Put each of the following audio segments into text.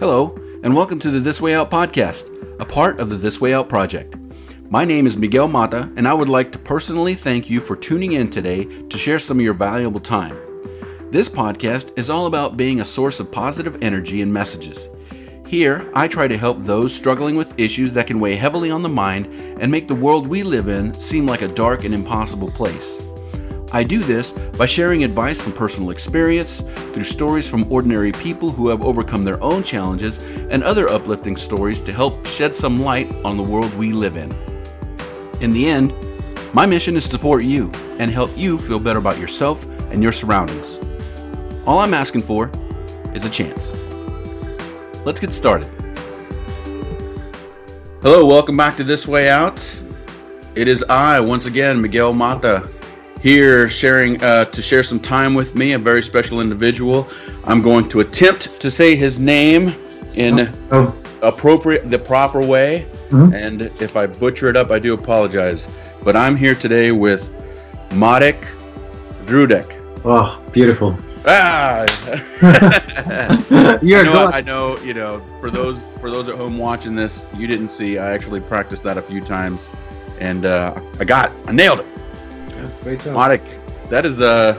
Hello, and welcome to the This Way Out podcast, a part of the This Way Out project. My name is Miguel Mata, and I would like to personally thank you for tuning in today to share some of your valuable time. This podcast is all about being a source of positive energy and messages. Here, I try to help those struggling with issues that can weigh heavily on the mind and make the world we live in seem like a dark and impossible place. I do this by sharing advice from personal experience, through stories from ordinary people who have overcome their own challenges, and other uplifting stories to help shed some light on the world we live in. In the end, my mission is to support you and help you feel better about yourself and your surroundings. All I'm asking for is a chance. Let's get started. Hello, welcome back to This Way Out. It is I, once again, Miguel Mata, here sharing uh, to share some time with me, a very special individual. I'm going to attempt to say his name in oh. oh. appropriate, the proper way, mm-hmm. and if I butcher it up, I do apologize. But I'm here today with Marek Rudak. Oh, beautiful. Ah, You're I know, I know. You know, for those for those at home watching this, you didn't see. I actually practiced that a few times, and uh, I got, I nailed it. Great job. Marek, that is a uh,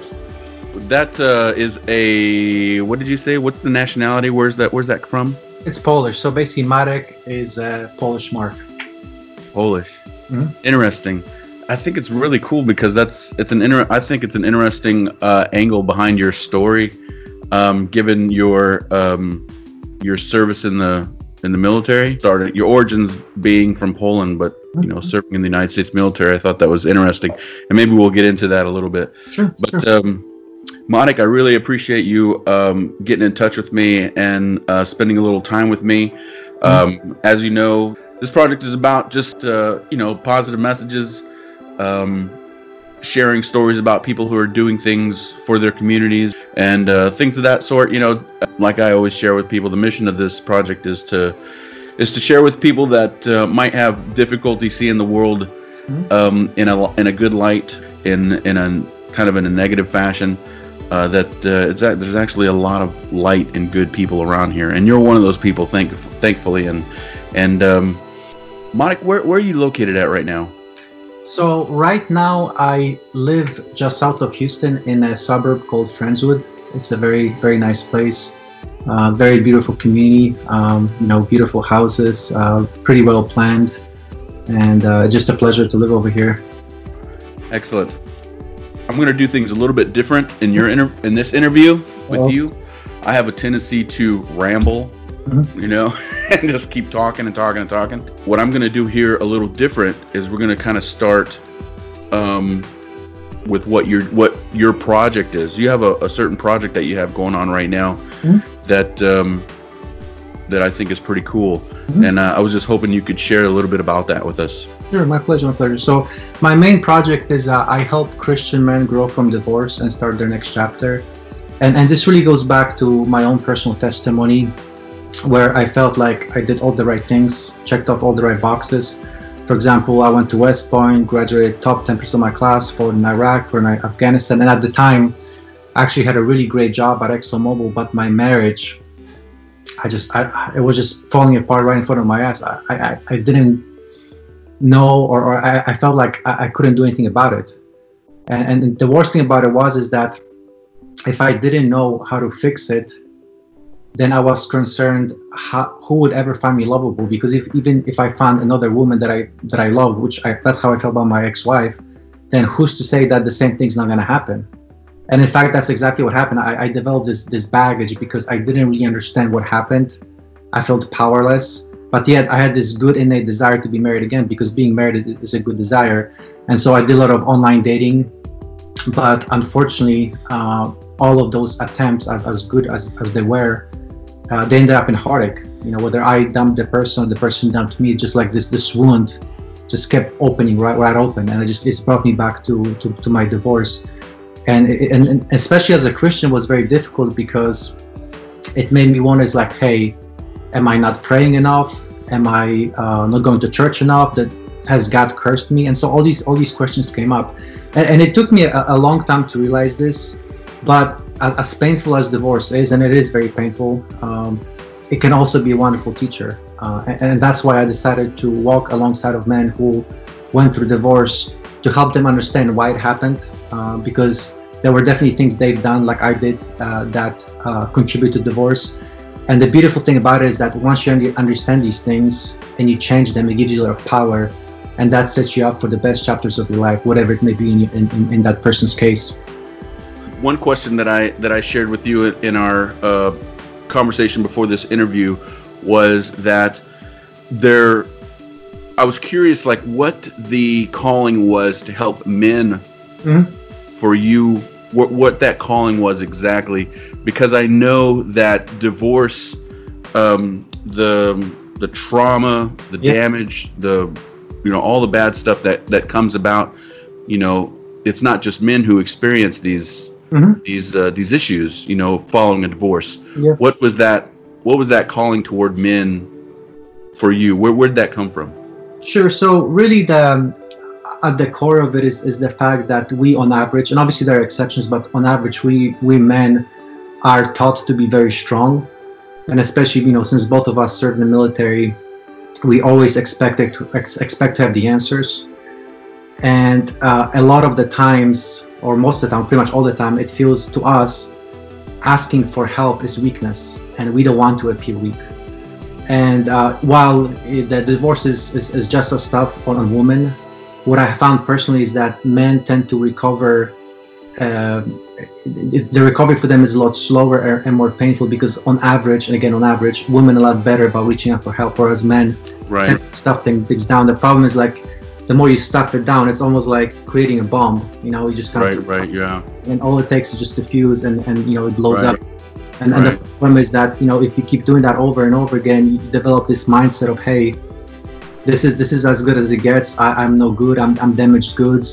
that uh, is a what did you say? What's the nationality? Where's that? Where's that from? It's Polish. So basically, Marek is a Polish mark. Polish. Mm-hmm. Interesting. I think it's really cool because that's it's an inter- I think it's an interesting uh, angle behind your story, um, given your um, your service in the in the military. Started your origins being from Poland, but you know, serving in the United States military. I thought that was interesting, and maybe we'll get into that a little bit. Sure. But sure. Um, Monik, I really appreciate you um, getting in touch with me and uh, spending a little time with me. Um, mm-hmm. As you know, this project is about just uh, you know positive messages, um, sharing stories about people who are doing things for their communities and uh, things of that sort. You know, like I always share with people, the mission of this project is to is to share with people that uh, might have difficulty seeing the world mm-hmm. um, in a in a good light, in in a kind of in a negative fashion. Uh, that uh, there's actually a lot of light and good people around here, and you're one of those people, thank thankfully. And and um, Monica, where where are you located at right now? So right now I live just south of Houston in a suburb called Friendswood. It's a very very nice place. Uh, very beautiful community, um, you know, beautiful houses, uh, pretty well planned, and uh, just a pleasure to live over here. Excellent. I'm going to do things a little bit different in your inter- in this interview with well, you. I have a tendency to ramble. You know, and just keep talking and talking and talking. What I'm going to do here a little different is we're going to kind of start um, with what your what your project is. You have a, a, certain project that you have going on right now mm-hmm. that um, that I think is pretty cool, mm-hmm. and uh, I was just hoping you could share a little bit about that with us. Sure, my pleasure, my pleasure. So my main project is uh, I help Christian men grow from divorce and start their next chapter, and and this really goes back to my own personal testimony, where I felt like I did all the right things, checked off all the right boxes for example, I went to West Point, graduated top 10% of my class, fought in Iraq, for in Afghanistan, and at the time, I actually had a really great job at ExxonMobil, but my marriage, I just, I, it was just falling apart right in front of my eyes. I, I, I didn't know, or, or I, I felt like I, I couldn't do anything about it. And, and the worst thing about it was, is that if I didn't know how to fix it, then I was concerned how, who would ever find me lovable because if even if I found another woman that I that I love, which I, that's how I felt about my ex-wife, then who's to say that the same thing's not gonna happen? And in fact, that's exactly what happened. I, I developed this this baggage because I didn't really understand what happened. I felt powerless, but yet I had this good innate desire to be married again because being married is a good desire. And so I did a lot of online dating, but unfortunately, uh, all of those attempts, as, as good as, as they were, uh, they ended up in heartache. You know, whether I dumped the person or the person dumped me, just like this this wound just kept opening right right open, and it just it brought me back to to, to my divorce, and, and, and especially as a Christian was very difficult because it made me wonder, is like, hey, am I not praying enough? Am I uh, not going to church enough? That has God cursed me? And so all these all these questions came up, and, and it took me a, a long time to realize this, but as painful as divorce is, and it is very painful, um, it can also be a wonderful teacher. Uh, and, and, that's why I decided to walk alongside of men who went through divorce to help them understand why it happened. Uh, because there were definitely things they've done, like I did, uh, that uh, contribute to divorce. And the beautiful thing about it is that once you understand these things and you change them, it gives you a lot of power. And that sets you up for the best chapters of your life, whatever it may be in, in, in that person's case. One question that I that I shared with you in our uh, conversation before this interview was that there I was curious like what the calling was to help men mm-hmm. for you what what that calling was exactly because I know that divorce um, the the trauma the yeah. damage the you know all the bad stuff that that comes about you know it's not just men who experience these mm-hmm. these uh, these issues you know following a divorce. Yeah. what was that what was that calling toward men for you? Where where did that come from? Sure. So really the at the core of it is, is the fact that we on average and obviously there are exceptions but on average we we men are taught to be very strong. And especially you know since both of us served in the military we always expected to ex- expect to have the answers. And uh, a lot of the times or most of the time pretty much all the time it feels to us asking for help is weakness and we don't want to appear weak. And uh, while the divorce is, is, is just a stuff on a woman what i found personally is that men tend to recover uh, the recovery for them is a lot slower and more painful because on average and again on average women are a lot better about reaching out for help whereas men right. stuff things down. The problem is like the more you stuff it down it's almost like creating a bomb you know you just kind right of, right yeah. And all it takes is just to fuse and and you know it blows right. up. And, right. and the problem is that you know if you keep doing that over and over again you develop this mindset of hey this is this is as good as it gets. I, am no good. I'm, I'm damaged goods.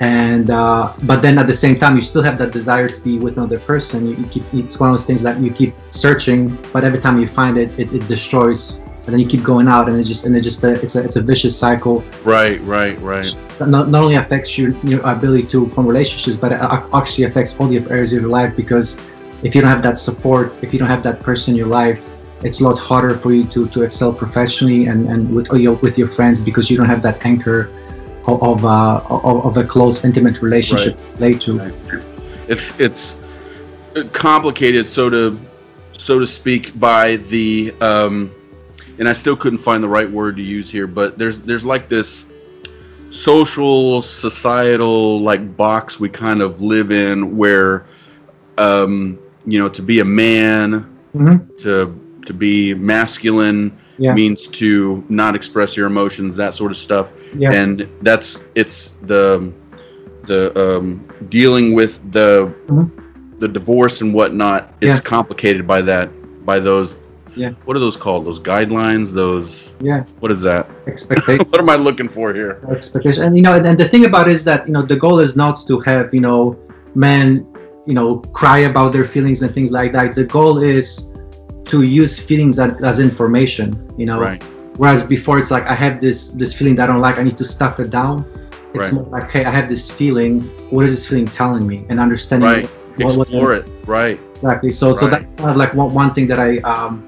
And uh, but then at the same time you still have that desire to be with another person. You, you, keep it's one of those things that you keep searching but every time you find it it, it destroys and then you keep going out and it just and it just uh, it's a it's a vicious cycle right right right not, not only affects your your ability to form relationships but it actually affects all the areas of your life because if you don't have that support if you don't have that person in your life it's a lot harder for you to to excel professionally and and with you know, with your friends because you don't have that anchor of uh, of, of a close, intimate relationship right. to. Right. It's it's complicated, so to so to speak, by the um, and I still couldn't find the right word to use here, but there's there's like this social societal like box we kind of live in where um, you know to be a man mm-hmm. to to be masculine yeah. means to not express your emotions, that sort of stuff. Yeah. And that's it's the the um, dealing with the mm-hmm. the divorce and whatnot. It's yeah. complicated by that by those. Yeah. What are those called? Those guidelines? Those. Yeah. What is that? Expectation. what am I looking for here? Expectation. And you know, and the thing about it is that you know the goal is not to have you know men you know cry about their feelings and things like that. The goal is to use feelings as, as information you know right. whereas before it's like i have this this feeling that i don't like i need to stuff it down it's right. more like hey i have this feeling what is this feeling telling me and understanding right what, explore what, it right exactly so right. so that's kind of like one, one thing that i um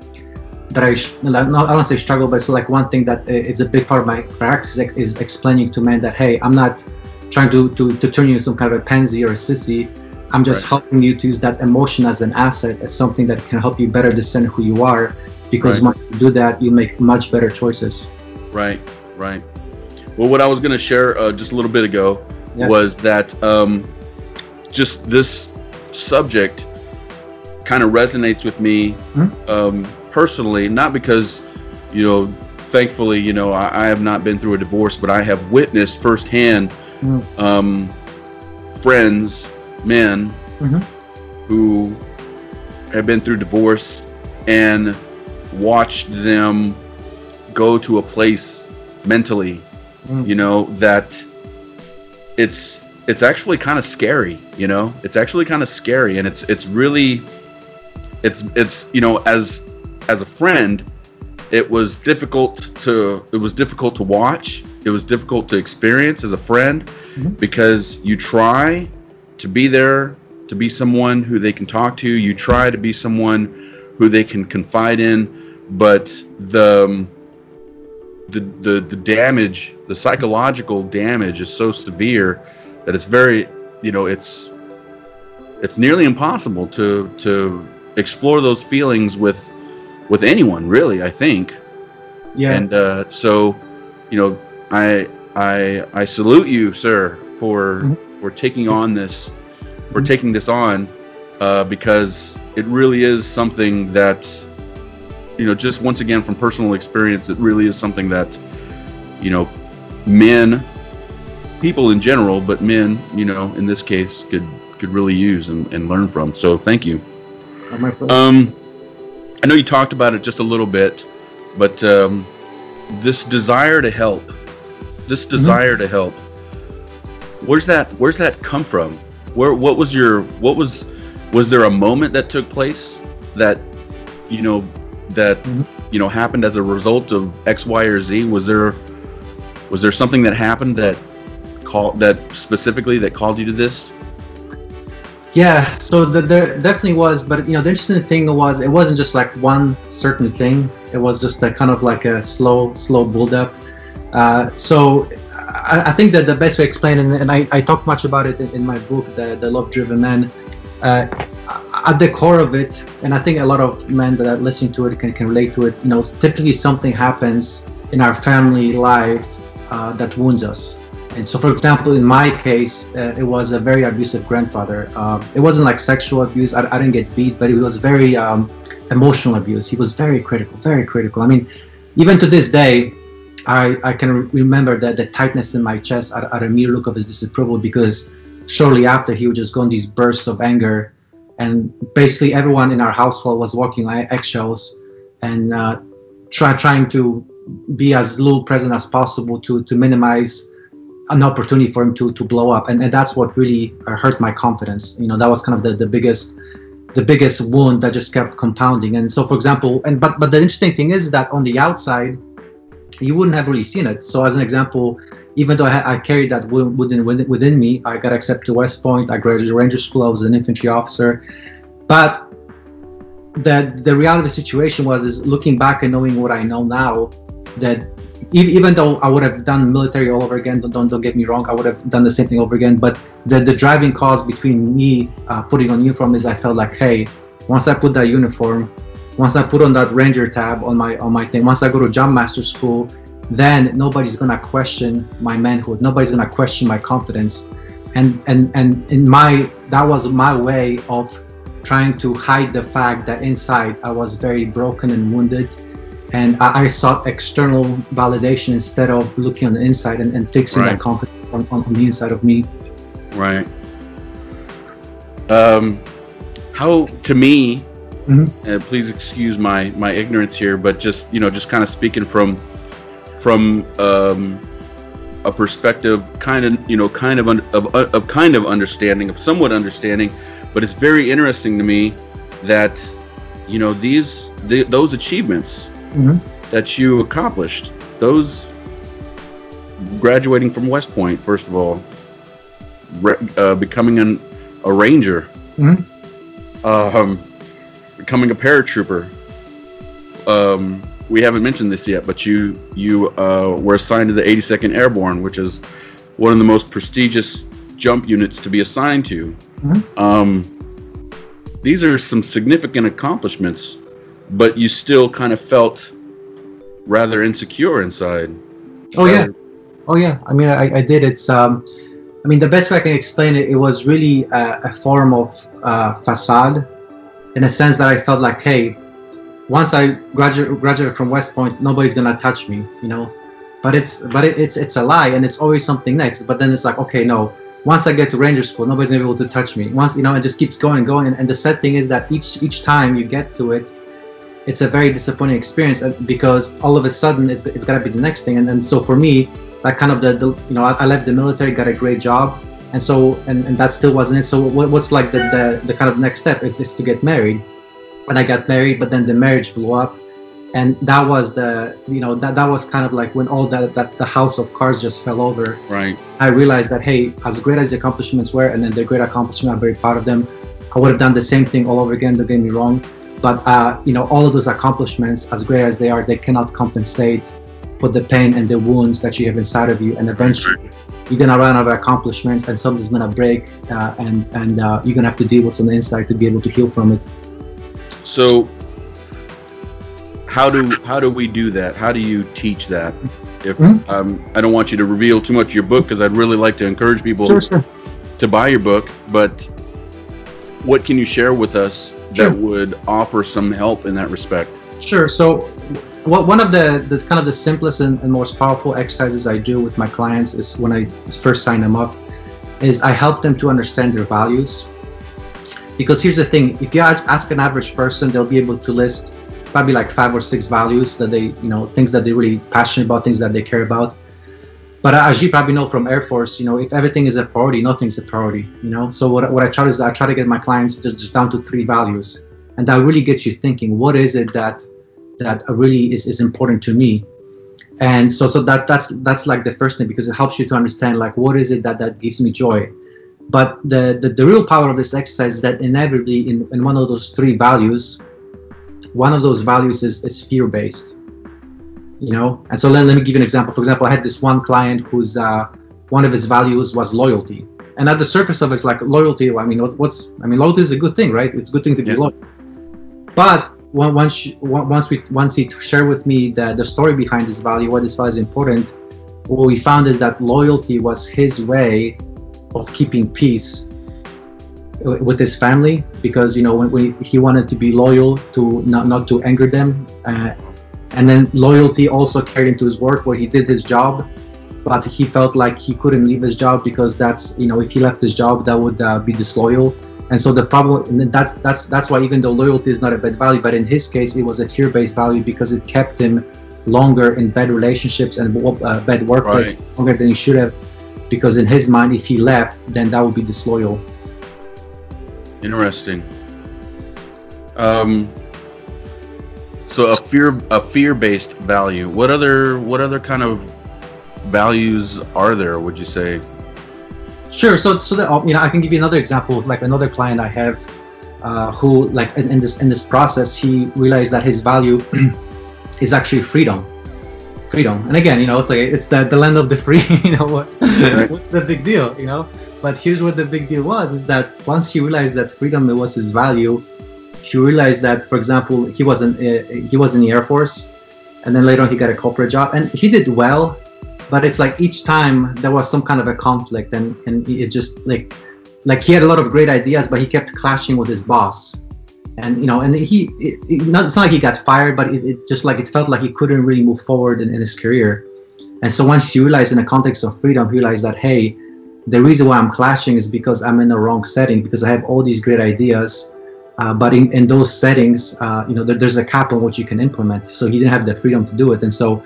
that I, not, I don't say struggle, but so like one thing that it's a big part of my practice is explaining to men that hey, I'm not trying to, to, to turn you into some kind of a pansy or a sissy. I'm just right. helping you to use that emotion as an asset, as something that can help you better discern who you are. Because right. once you do that, you make much better choices. Right, right. Well, what I was going to share uh, just a little bit ago yeah. was that um, just this subject kind of resonates with me mm-hmm. um, personally, not because, you know, thankfully, you know, I, I, have not been through a divorce, but I have witnessed firsthand mm-hmm. um, friends men mm-hmm. who have been through divorce and watched them go to a place mentally, mm. you know, that it's it's actually kind of scary, you know? It's actually kind of scary and it's it's really it's it's you know, as as a friend, it was difficult to it was difficult to watch. It was difficult to experience as a friend mm-hmm. because you try to be there, to be someone who they can talk to. You try to be someone who they can confide in, but the um, the the, the damage, the psychological damage, is so severe that it's very, you know, it's it's nearly impossible to to explore those feelings with with anyone, really. I think. Yeah. And uh, so, you know, I I I salute you, sir, for Mhm. for taking on this, for taking this on, uh, because it really is something that, you know, just once again from personal experience, it really is something that, you know, men, people in general, but men, you know, in this case, could could really use and, and learn from. So thank you. Oh. Um, I know you talked about it just a little bit, but um, this desire to help, this desire to help, where's that? Where's that come from? Where? What was your? What was? Was there a moment that took place that, you know, that Mhm. you know happened as a result of X, Y, or Z? Was there? Was there something that happened that call that specifically that called you to this? Yeah, so the, there definitely was, but you know, the interesting thing was it wasn't just like one certain thing. It was just a kind of like a slow, slow build up. Uh, so I, I think that the best way to explain, it, and I, I talk much about it in, in my book, the, the Love Driven Man. Uh, at the core of it, and I think a lot of men that are listening to it can, can relate to it. You know, typically something happens in our family life uh, that wounds us. And so, for example, in my case, uh, it was a very abusive grandfather. Uh, it wasn't like sexual abuse. I, I didn't get beat, but it was very um, emotional abuse. He was very critical, very critical. I mean, even to this day, I, I can remember that the tightness in my chest at, at a mere look of his disapproval because shortly after he would just go in these bursts of anger. And basically, everyone in our household was walking on eggshells and uh, try, trying to be as little present as possible to, to minimize an opportunity for him to to blow up. And, and that's what really uh, hurt my confidence. You know that was kind of the, the biggest the biggest wound that just kept compounding. And so for example and but but the interesting thing is that on the outside you wouldn't have really seen it. So as an example even though i, I carried that wound within, within me i got accepted to west point i graduated ranger school i was an infantry officer. But the the reality of the situation was is looking back and knowing what i know now that even though I would have done military all over again, don't, don't, don't get me wrong, I would have done the same thing over again. But the, the driving cause between me uh, putting on uniform is I felt like, hey, once I put that uniform, once I put on that ranger tab on my on my thing, once I go to jump master school, then nobody's gonna question my manhood. Nobody's gonna question my confidence. And and and in my that was my way of trying to hide the fact that inside I was very broken and wounded and I, I sought external validation instead of looking on the inside and, and fixing Right. that confidence on, on, the inside of me. Right. Um, how to me, Mhm. uh, please excuse my my ignorance here, but just you know, just kind of speaking from from um, a perspective, kind of you know, kind of un, of, of kind of understanding, of somewhat understanding, but it's very interesting to me that you know these the, those achievements Mhm. that you accomplished, those graduating from West Point, first of all, re- uh, becoming an, a ranger, Mhm. um, becoming a paratrooper. Um, we haven't mentioned this yet, but you you uh, were assigned to the 82nd Airborne, which is one of the most prestigious jump units to be assigned to. Mhm. Um, these are some significant accomplishments, but you still kind of felt rather insecure inside. Oh yeah, oh yeah. I mean, I, I did. It's um, I mean, the best way I can explain it, it was really a, a form of uh, facade, in a sense that I felt like, hey, once I graduate graduate from West Point, nobody's gonna touch me, you know. But it's but it, it's it's a lie, and it's always something next. But then it's like, okay, no. Once I get to Ranger School, nobody's gonna be able to touch me. Once you know, it just keeps going and going. And, and the sad thing is that each each time you get to it, it's a very disappointing experience uh, because all of a sudden it's, it's got to be the next thing and, and so for me that kind of the, the you know I, I left the military got a great job and so and, and that still wasn't it so what, what's like the, the the kind of next step is, is to get married and i got married but then the marriage blew up and that was the you know that, that was kind of like when all that that the house of cards just fell over Right. I realized that hey, as great as the accomplishments were, and then they're great accomplishment, I'm very proud of them. I would have done the same thing all over again. Don't get me wrong, but uh, you know all of those accomplishments as great as they are they cannot compensate for the pain and the wounds that you have inside of you and eventually you're gonna run out of accomplishments and something's gonna break uh, and and uh, you're gonna have to deal with some insight to be able to heal from it so how do how do we do that how do you teach that if mm-hmm. um, i don't want you to reveal too much of your book because i'd really like to encourage people sure, sure. to buy your book but what can you share with us sure. that would offer some help in that respect? Sure. So, one of the, the kind of the simplest and, and most powerful exercises I do with my clients is when I first sign them up, is I help them to understand their values. Because here's the thing: if you ask an average person, they'll be able to list probably like five or six values that they, you know, things that they're really passionate about, things that they care about. But as you probably know from Air Force, you know, if everything is a priority, nothing's a priority, you know. So what, what I try to is I try to get my clients just, just down to three values, and that really gets you thinking, what is it that that really is, is important to me? And so so that that's that's like the first thing because it helps you to understand like what is it that that gives me joy. But the the, the real power of this exercise is that inevitably in, in one of those three values, one of those values is, is fear based you know? And so let, let me give you an example. For example i had this one client whose uh, one of his values was loyalty. And at the surface of it's like loyalty i mean what, what's i mean loyalty is a good thing right? It's a good thing to be yeah. loyal. But once once we once he shared with me the, the story behind this value what this value is important what we found is that loyalty was his way of keeping peace with his family because you know when, when he wanted to be loyal to not, not to anger them uh, and then loyalty also carried into his work where he did his job, but he felt like he couldn't leave his job because that's, you know, if he left his job, that would uh, be disloyal. And so the problem, and that's that's that's why even though loyalty is not a bad value, but in his case, it was a fear-based value because it kept him longer in bad relationships and uh, bad workplace right. longer than he should have. Because in his mind, if he left, then that would be disloyal. Interesting. Um, so a fear a fear based value. What other what other kind of values are there? Would you say? Sure. So so that you know, I can give you another example. Like another client I have, uh, who like in, in this in this process, he realized that his value is actually freedom freedom and again you know it's like it's the, the land of the free you know what, right. what's the big deal you know but here's what the big deal was is that once he realized that freedom was his value he realized that, for example, he was in uh, he was in the Air Force, and then later on he got a corporate job, and he did well, but it's like each time there was some kind of a conflict, and and it just like like he had a lot of great ideas, but he kept clashing with his boss, and you know, and he it, it, not, it's not like he got fired, but it, it, just like it felt like he couldn't really move forward in, in his career, and so once he realized in the context of freedom, he realized that hey, the reason why I'm clashing is because I'm in the wrong setting because I have all these great ideas uh, but in, in those settings, uh, you know, there, there's a cap on what you can implement. So he didn't have the freedom to do it, and so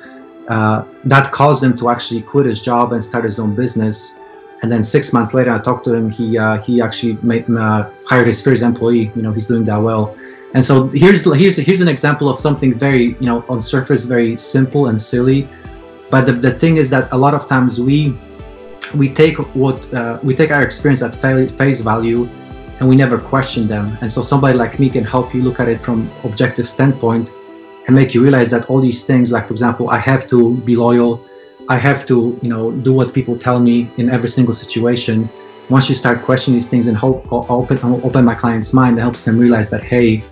uh, that caused him to actually quit his job and start his own business. And then six months later, I talked to him. He uh, he actually made, uh, hired his first employee. You know, he's doing that well. And so here's here's here's an example of something very you know on surface very simple and silly, but the, the thing is that a lot of times we we take what uh, we take our experience at face value and we never question them. And so somebody like me can help you look at it from objective standpoint and make you realize that all these things, like for example, I have to be loyal, I have to, you know, do what people tell me in every single situation. Once you start questioning these things and hope, open open my client's mind, it helps them realize that hey,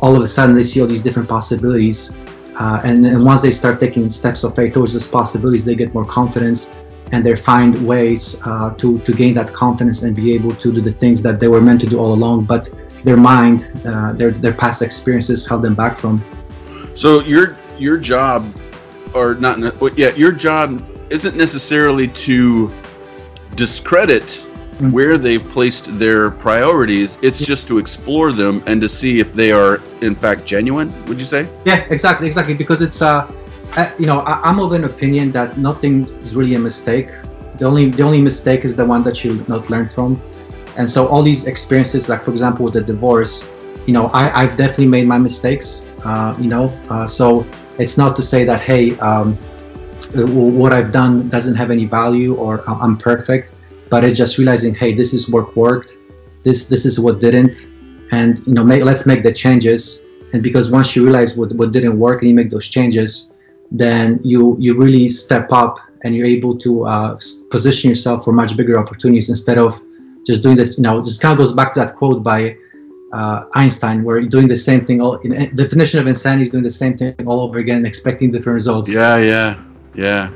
all of a sudden they see all these different possibilities, uh, and, and once they start taking steps of faith towards those possibilities, they get more confidence and they find ways uh, to to gain that confidence and be able to do the things that they were meant to do all along, but their mind, uh, their their past experiences held them back from. So your your job, or not? Yeah, your job isn't necessarily to discredit mm-hmm. where they've placed their priorities. It's just to explore them and to see if they are in fact genuine. Would you say? Yeah, exactly, exactly. Because it's uh uh, you know, I, am of an opinion that nothing is really a mistake. The only the only mistake is the one that you not learn from. And so all these experiences, like for example with the divorce, you know, I, I've definitely made my mistakes. Uh, you know, uh, so it's not to say that hey, um, what I've done doesn't have any value or I'm perfect, but it's just realizing hey, this is what worked, this this is what didn't, and you know, let's make the changes and because once you realize what, what didn't work and you make those changes then you you really step up and you're able to uh, position yourself for much bigger opportunities instead of just doing this you know just kind of goes back to that quote by uh, Einstein, where you're doing the same thing. All in, definition of insanity is doing the same thing all over again, expecting different results. Yeah, yeah, yeah.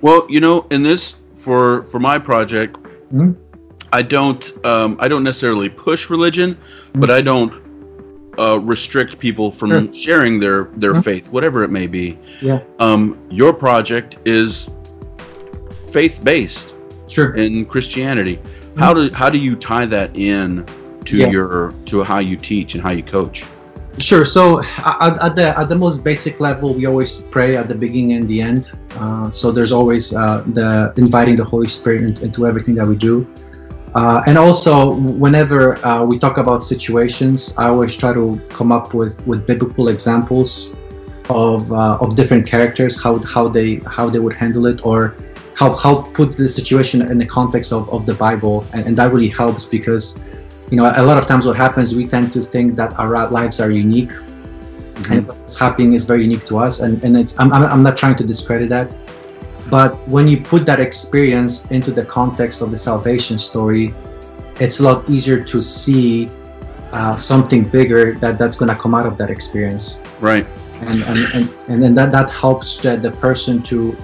Well, you know, in this for for my project, mm-hmm. I don't um, I don't necessarily push religion, mm-hmm. but I don't uh, restrict people from sure. sharing their their mm-hmm. faith, whatever it may be. Yeah. Um, your project is faith based. Sure. In Christianity, how do how do you tie that in to yeah. your to how you teach and how you coach? Sure. So at, at, the at the most basic level, we always pray at the beginning and the end. Uh, so there's always uh, the inviting the Holy Spirit into everything that we do. Uh, and also, whenever uh, we talk about situations, I always try to come up with, with biblical examples of uh, of different characters, how how they how they would handle it, or how how put the situation in the context of, of the Bible, and, and that really helps because you know a lot of times what happens we tend to think that our lives are unique. Mm-hmm. and what's happening is very unique to us. And, and it's I'm, I'm not trying to discredit that but when you put that experience into the context of the salvation story it's a lot easier to see uh, something bigger that that's going to come out of that experience right and and and, and then that that helps the, the person to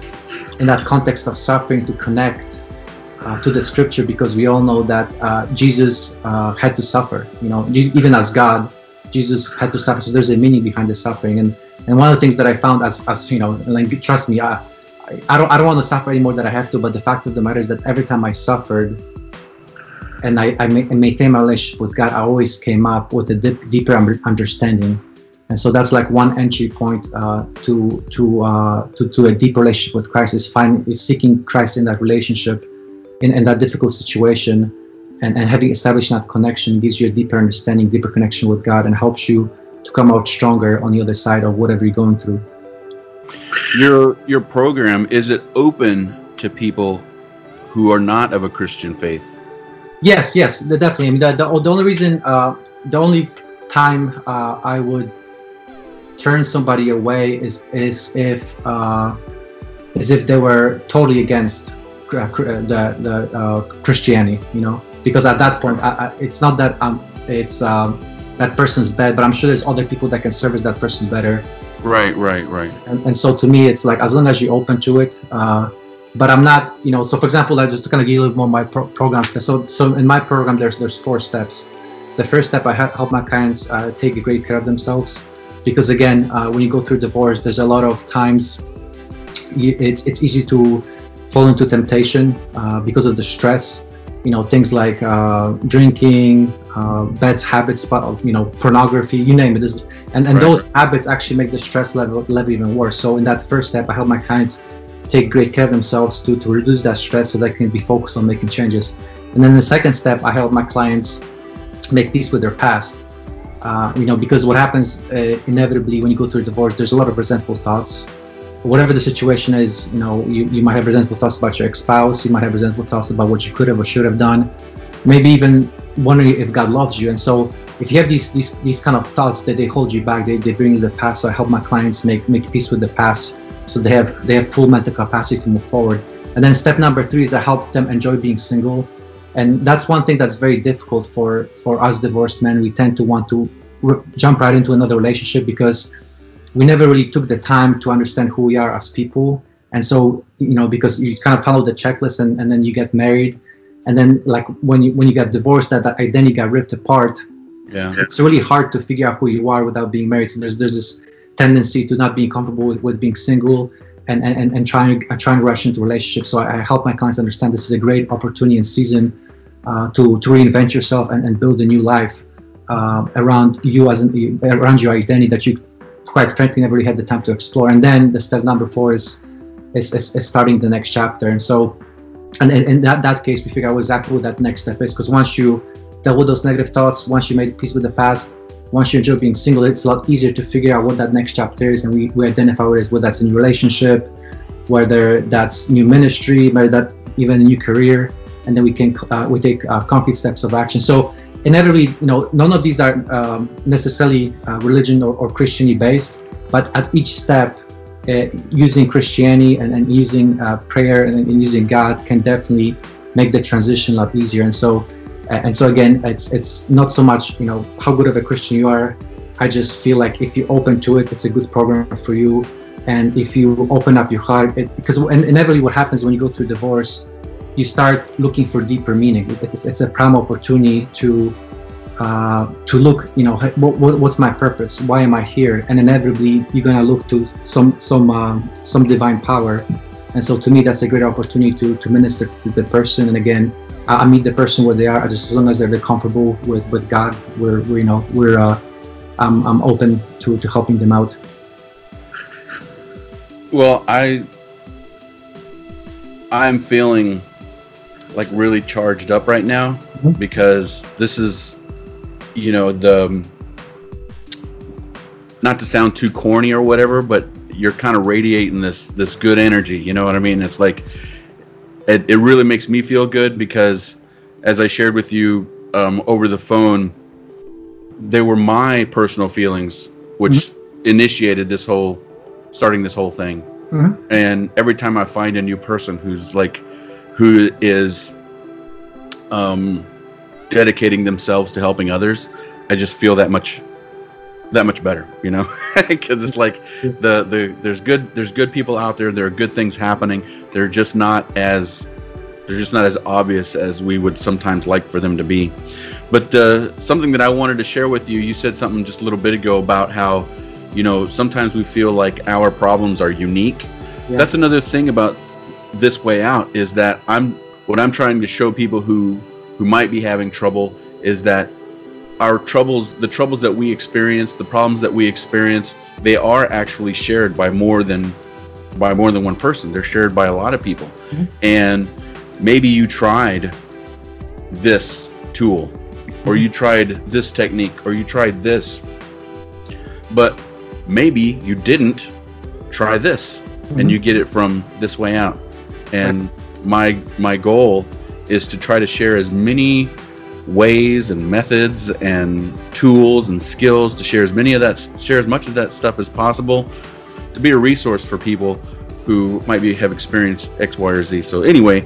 in that context of suffering to connect uh, to the scripture because we all know that uh, Jesus uh, had to suffer. You know, even as God, Jesus had to suffer. So there's a meaning behind the suffering. And and one of the things that I found as as you know, like trust me, I I don't I don't want to suffer anymore than I have to. But the fact of the matter is that every time I suffered, and I, I maintained my relationship with God, I always came up with a deep, deeper understanding. And so that's like one entry point uh, to to, uh, to to a deep relationship with Christ is finding is seeking Christ in that relationship in, in that difficult situation and, and having established that connection gives you a deeper understanding, deeper connection with God and helps you to come out stronger on the other side of whatever you're going through. Your your program is it open to people who are not of a Christian faith? Yes, yes, definitely. I mean, the, the, the only reason, uh, the only time uh, I would turn somebody away is is if uh, is if they were totally against uh, uh, the the uh, Christianity, you know, because at that point, I, I, it's not that um, it's um, that person's bad, but I'm sure there's other people that can service that person better. Right, right, right. And, and so to me, it's like as long as you're open to it. Uh, but I'm not, you know. So for example, I just to kind of give you a little more my pro- programs. So so in my program, there's there's four steps. The first step, I help my clients uh, take great care of themselves, because again, uh, when you go through divorce, there's a lot of times you, it's it's easy to fall into temptation uh, because of the stress. You know, things like uh, drinking, uh, bad habits, you know, pornography, you name it. This, and and right. those habits actually make the stress level level even worse. So in that first step, I help my clients take great care of themselves to to reduce that stress so they can be focused on making changes. And then the second step, I help my clients make peace with their past. Uh, you know, because what happens uh, inevitably when you go through a divorce, there's a lot of resentful thoughts whatever the situation is, you know, you, you might have resentful thoughts about your ex-spouse, you might have resentful thoughts about what you could have or should have done, maybe even wondering if God loves you. And so if you have these these these kind of thoughts that they hold you back, they, they bring you the past. So I help my clients make make peace with the past so they have they have full mental capacity to move forward. And then step number three is I help them enjoy being single. And that's one thing that's very difficult for for us divorced men. We tend to want to re- jump right into another relationship because we never really took the time to understand who we are as people. And so, you know, because you kind of follow the checklist and, and then you get married. And then like when you when you get divorced, that, that identity got ripped apart. Yeah. It's really hard to figure out who you are without being married. So there's there's this tendency to not being comfortable with, with being single and, and, and trying uh, trying to rush into relationships. So I, I, help my clients understand this is a great opportunity and season uh, to to reinvent yourself and, and build a new life uh, around you as an, around your identity that you quite frankly never really had the time to explore. And then the step number four is is, is, is starting the next chapter. And so, and in, that, that case, we figure out exactly what that next step is. Because once you dealt with those negative thoughts, once you made peace with the past, once you enjoy being single, it's a lot easier to figure out what that next chapter is. And we, we identify what is, whether that's a new relationship, whether that's new ministry, whether that even a new career. And then we can uh, we take uh, concrete steps of action. So inevitably, you know, none of these are um, necessarily uh, religion or, or Christianity based, but at each step, uh, using Christianity and, and using uh, prayer and, and, using God can definitely make the transition a lot easier. And so, and so again, it's it's not so much you know how good of a Christian you are. I just feel like if you open to it, it's a good program for you. And if you open up your heart, it, because inevitably what happens when you go through divorce, you start looking for deeper meaning. It's, it's a prime opportunity to uh, to look, you know, what, what, what's my purpose? Why am I here? And inevitably, you're gonna look to some some um, some divine power. And so, to me, that's a great opportunity to to minister to the person. And again, I, meet the person where they are. Just as long as they're comfortable with with God, we're, we're you know we're uh, I'm I'm open to to helping them out. Well, I I'm feeling like really charged up right now mm-hmm. because this is you know the not to sound too corny or whatever but you're kind of radiating this this good energy you know what i mean it's like it, it really makes me feel good because as i shared with you um, over the phone they were my personal feelings which mm-hmm. initiated this whole starting this whole thing mm-hmm. and every time i find a new person who's like who is um, dedicating themselves to helping others, I just feel that much that much better, you know, because it's like the the there's good there's good people out there. There are good things happening. They're just not as they're just not as obvious as we would sometimes like for them to be. But uh, something that I wanted to share with you, you said something just a little bit ago about how, you know, sometimes we feel like our problems are unique. Yeah. That's another thing about this way out is that I'm what I'm trying to show people who who might be having trouble is that our troubles the troubles that we experience the problems that we experience they are actually shared by more than by more than one person they're shared by a lot of people mm-hmm. and maybe you tried this tool or you tried this technique or you tried this but maybe you didn't try this mm-hmm. and you get it from this way out and my my goal is to try to share as many ways and methods and tools and skills to share as many of that share as much of that stuff as possible to be a resource for people who might be have experienced X, Y, or Z. So anyway,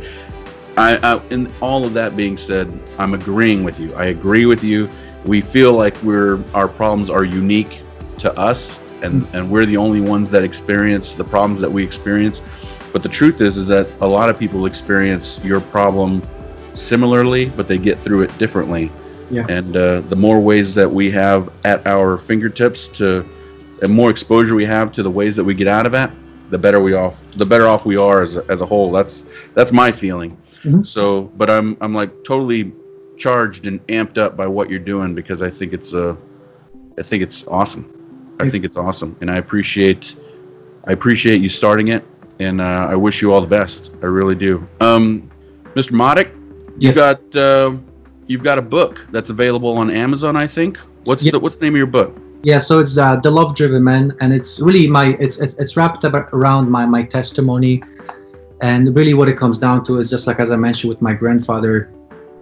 I, I in all of that being said, I'm agreeing with you. I agree with you. We feel like we're our problems are unique to us, and hmm. and we're the only ones that experience the problems that we experience but the truth is, is that a lot of people experience your problem similarly, but they get through it differently. Yeah. And uh, the more ways that we have at our fingertips to, and more exposure we have to the ways that we get out of it, the better we off, the better off we are as a, as a whole. That's that's my feeling. Mm-hmm. So, but I'm I'm like totally charged and amped up by what you're doing because I think it's uh, I think it's awesome. I think it's awesome, and I appreciate I appreciate you starting it and uh, I wish you all the best. I really do. Um, Mr. Modic, you got uh, you've got a book that's available on Amazon, I think. What's yes. the what's the name of your book? Yeah, so it's uh, the Love Driven Man, and it's really my it's, it's it's wrapped up around my my testimony, and really what it comes down to is just like as I mentioned with my grandfather,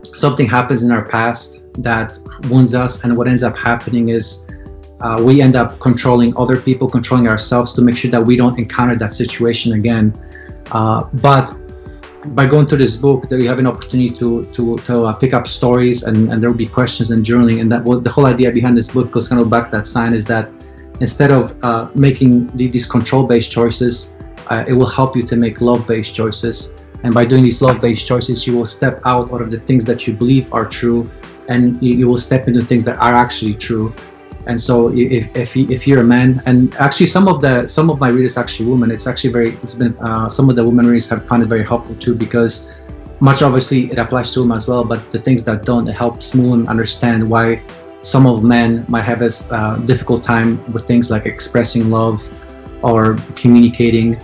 something happens in our past that wounds us, and what ends up happening is uh, we end up controlling other people, controlling ourselves to make sure that we don't encounter that situation again. Uh, but by going through this book, that you have an opportunity to to, to uh, pick up stories, and, and there will be questions and journaling. And that well, the whole idea behind this book goes kind of back that sign is that instead of uh, making the, these control-based choices, uh, it will help you to make love-based choices. And by doing these love-based choices, you will step out out of the things that you believe are true, and you, you will step into things that are actually true and so if, if, if you're a man and actually some of the some of my readers actually women. It's actually very it's been uh, some of the women readers have found it very helpful too because much obviously it applies to them as well but the things that don't it helps women understand why some of men might have a uh, difficult time with things like expressing love or communicating.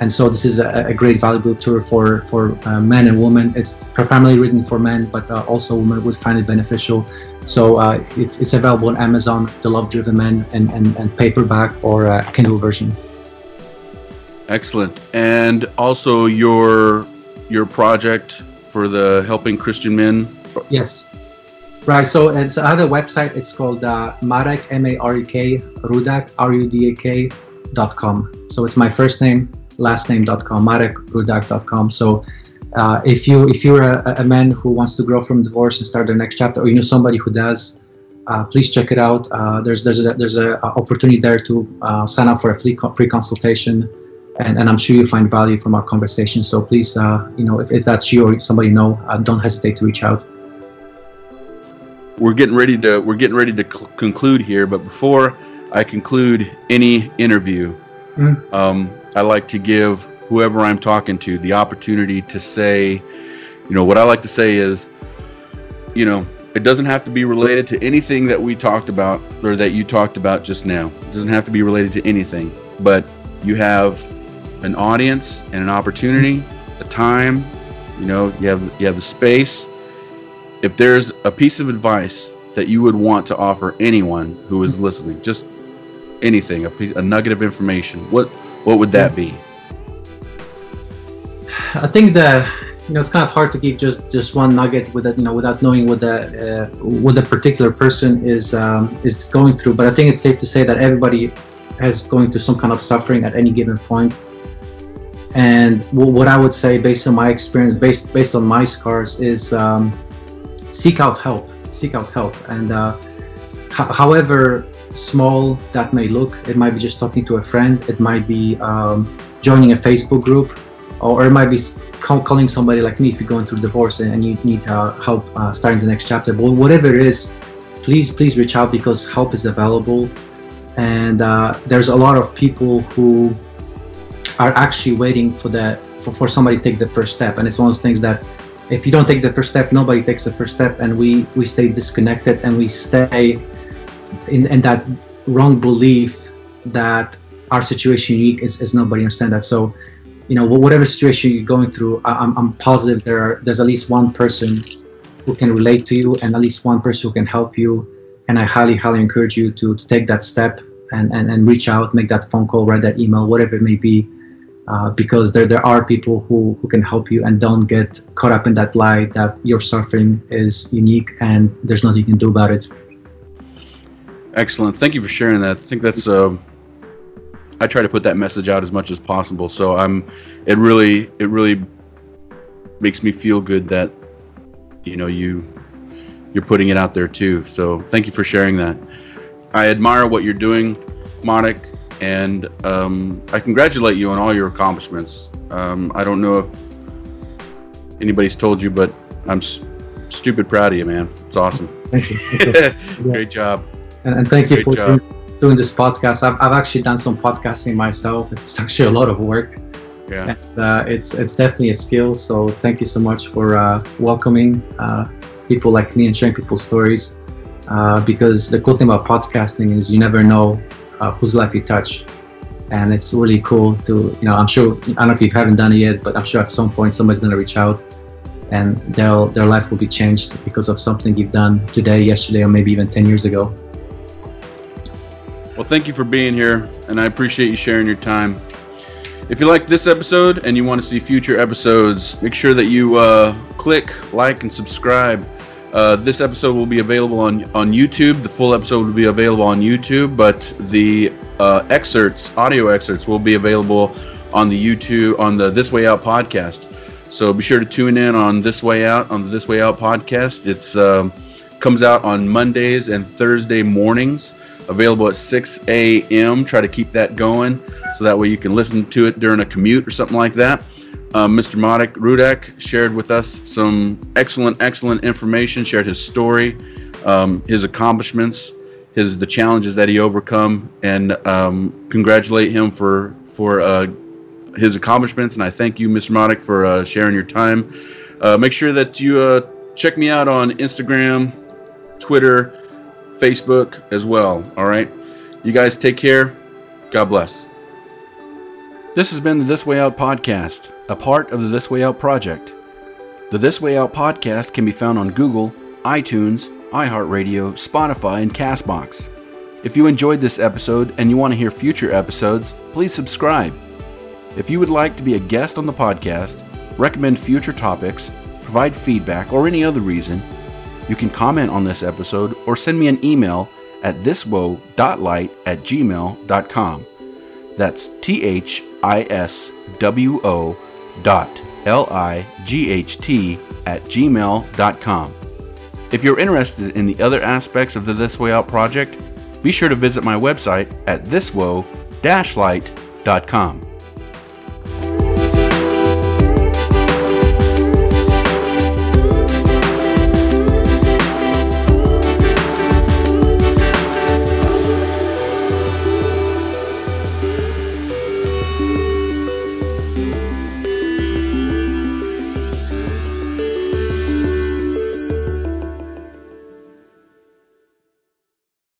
And so this is a, a great valuable tool for for uh, men and women. It's primarily written for men but uh, also women would find it beneficial so uh, it's, it's available on Amazon, The Love Driven Man, and, and, and paperback or uh, Kindle version. Excellent. And also your your project for the Helping Christian Men. Yes. Right. So it's have website. It's called uh, Marek M A R E K Rudak R U D A K dot com. So it's my first name, last name dot com. Marek Rudak dot com. So uh, if you if you're a, a, man who wants to grow from divorce and start their next chapter, or you know somebody who does, uh, please check it out. Uh, there's there's a there's a opportunity there to uh, sign up for a free free consultation, and, and I'm sure you'll find value from our conversation. So please, uh, you know, if, if that's you or somebody you know, uh, don't hesitate to reach out we're getting ready to we're getting ready to cl- conclude here. But before I conclude any interview, mm. um, I like to give whoever I'm talking to the opportunity to say, you know, what I like to say is, you know, it doesn't have to be related to anything that we talked about or that you talked about just now. It doesn't have to be related to anything, but you have an audience and an opportunity, a time, you know, you have you have the space if there's a piece of advice that you would want to offer anyone who is listening, just anything, a, a nugget of information, what what would that be? I think that you know it's kind of hard to give just just one nugget without you know without knowing what the uh, what the particular person is um, is going through. But I think it's safe to say that everybody has going through some kind of suffering at any given point. And what I would say, based on my experience, based based on my scars, is um, seek out help seek out help and uh, however small that may look it might be just talking to a friend it might be um, joining a facebook group or, it might be calling somebody like me if you're going through divorce and, you need uh, help uh, starting the next chapter. But whatever it is please please reach out because help is available. And uh, there's a lot of people who are actually waiting for that for, for somebody to take the first step. And it's one of those things that if you don't take the first step, nobody takes the first step, and we we stay disconnected and we stay in, in that wrong belief that our situation unique is, is nobody understand that. So, you know, whatever situation you're going through, I'm, I'm positive there are, there's at least one person who can relate to you and at least one person who can help you. And I highly, highly encourage you to, to take that step and, and, and reach out, make that phone call, write that email, whatever it may be uh, because there, there are people who, who can help you and don't get caught up in that lie that your suffering is unique and there's nothing you can do about it. Excellent. Thank you for sharing that. I think that's. Uh, I try to put that message out as much as possible. So I'm. It really, it really makes me feel good that, you know, you, you're putting it out there too. So thank you for sharing that. I admire what you're doing, Marek and um, I congratulate you on all your accomplishments. Um, I don't know if anybody's told you, but I'm s- stupid proud of you, man. It's awesome. Thank you. Great job. And, and thank you Great for doing, doing, this podcast. I've, I've actually done some podcasting myself. It's actually a lot of work. Yeah. And, uh, it's it's definitely a skill. So thank you so much for uh, welcoming uh, people like me and sharing people's stories. Uh, because the cool thing about podcasting is you never know uh, whose life you touch. And it's really cool to, you know, I'm sure, I don't know if you haven't done it yet, but I'm sure at some point somebody's going to reach out and their, their life will be changed because of something you've done today, yesterday, or maybe even 10 years ago. Well, thank you for being here, and I appreciate you sharing your time. If you like this episode and you want to see future episodes, make sure that you uh, click, like, and subscribe uh, this episode will be available on on YouTube. The full episode will be available on YouTube, but the uh, excerpts, audio excerpts, will be available on the YouTube on the This Way Out podcast. So be sure to tune in on This Way Out on the This Way Out podcast. It's um, comes out on Mondays and Thursday mornings. Available at 6 a.m. Try to keep that going so that way you can listen to it during a commute or something like that. Um, Mr. Marek Rudak shared with us some excellent, excellent information. Shared his story, um, his accomplishments, his the challenges that he overcome, and um, congratulate him for for uh, his accomplishments. And I thank you, Mr. Marek, for uh, sharing your time. Uh, make sure that you uh, check me out on Instagram, Twitter, Facebook as well. All right, you guys take care. God bless. This has been the This Way Out podcast a part of the This Way Out project. The This Way Out podcast can be found on Google, iTunes, iHeartRadio, Spotify, and Castbox. If you enjoyed this episode and you want to hear future episodes, please subscribe. If you would like to be a guest on the podcast, recommend future topics, provide feedback, or any other reason, You can comment on this episode or send me an email at thiswoe.light at gmail.com. That's T H I S W O dot L I G H T at gmail.com. If you're interested in the other aspects of the This Way Out project, be sure to visit my website at thiswoe-light.com.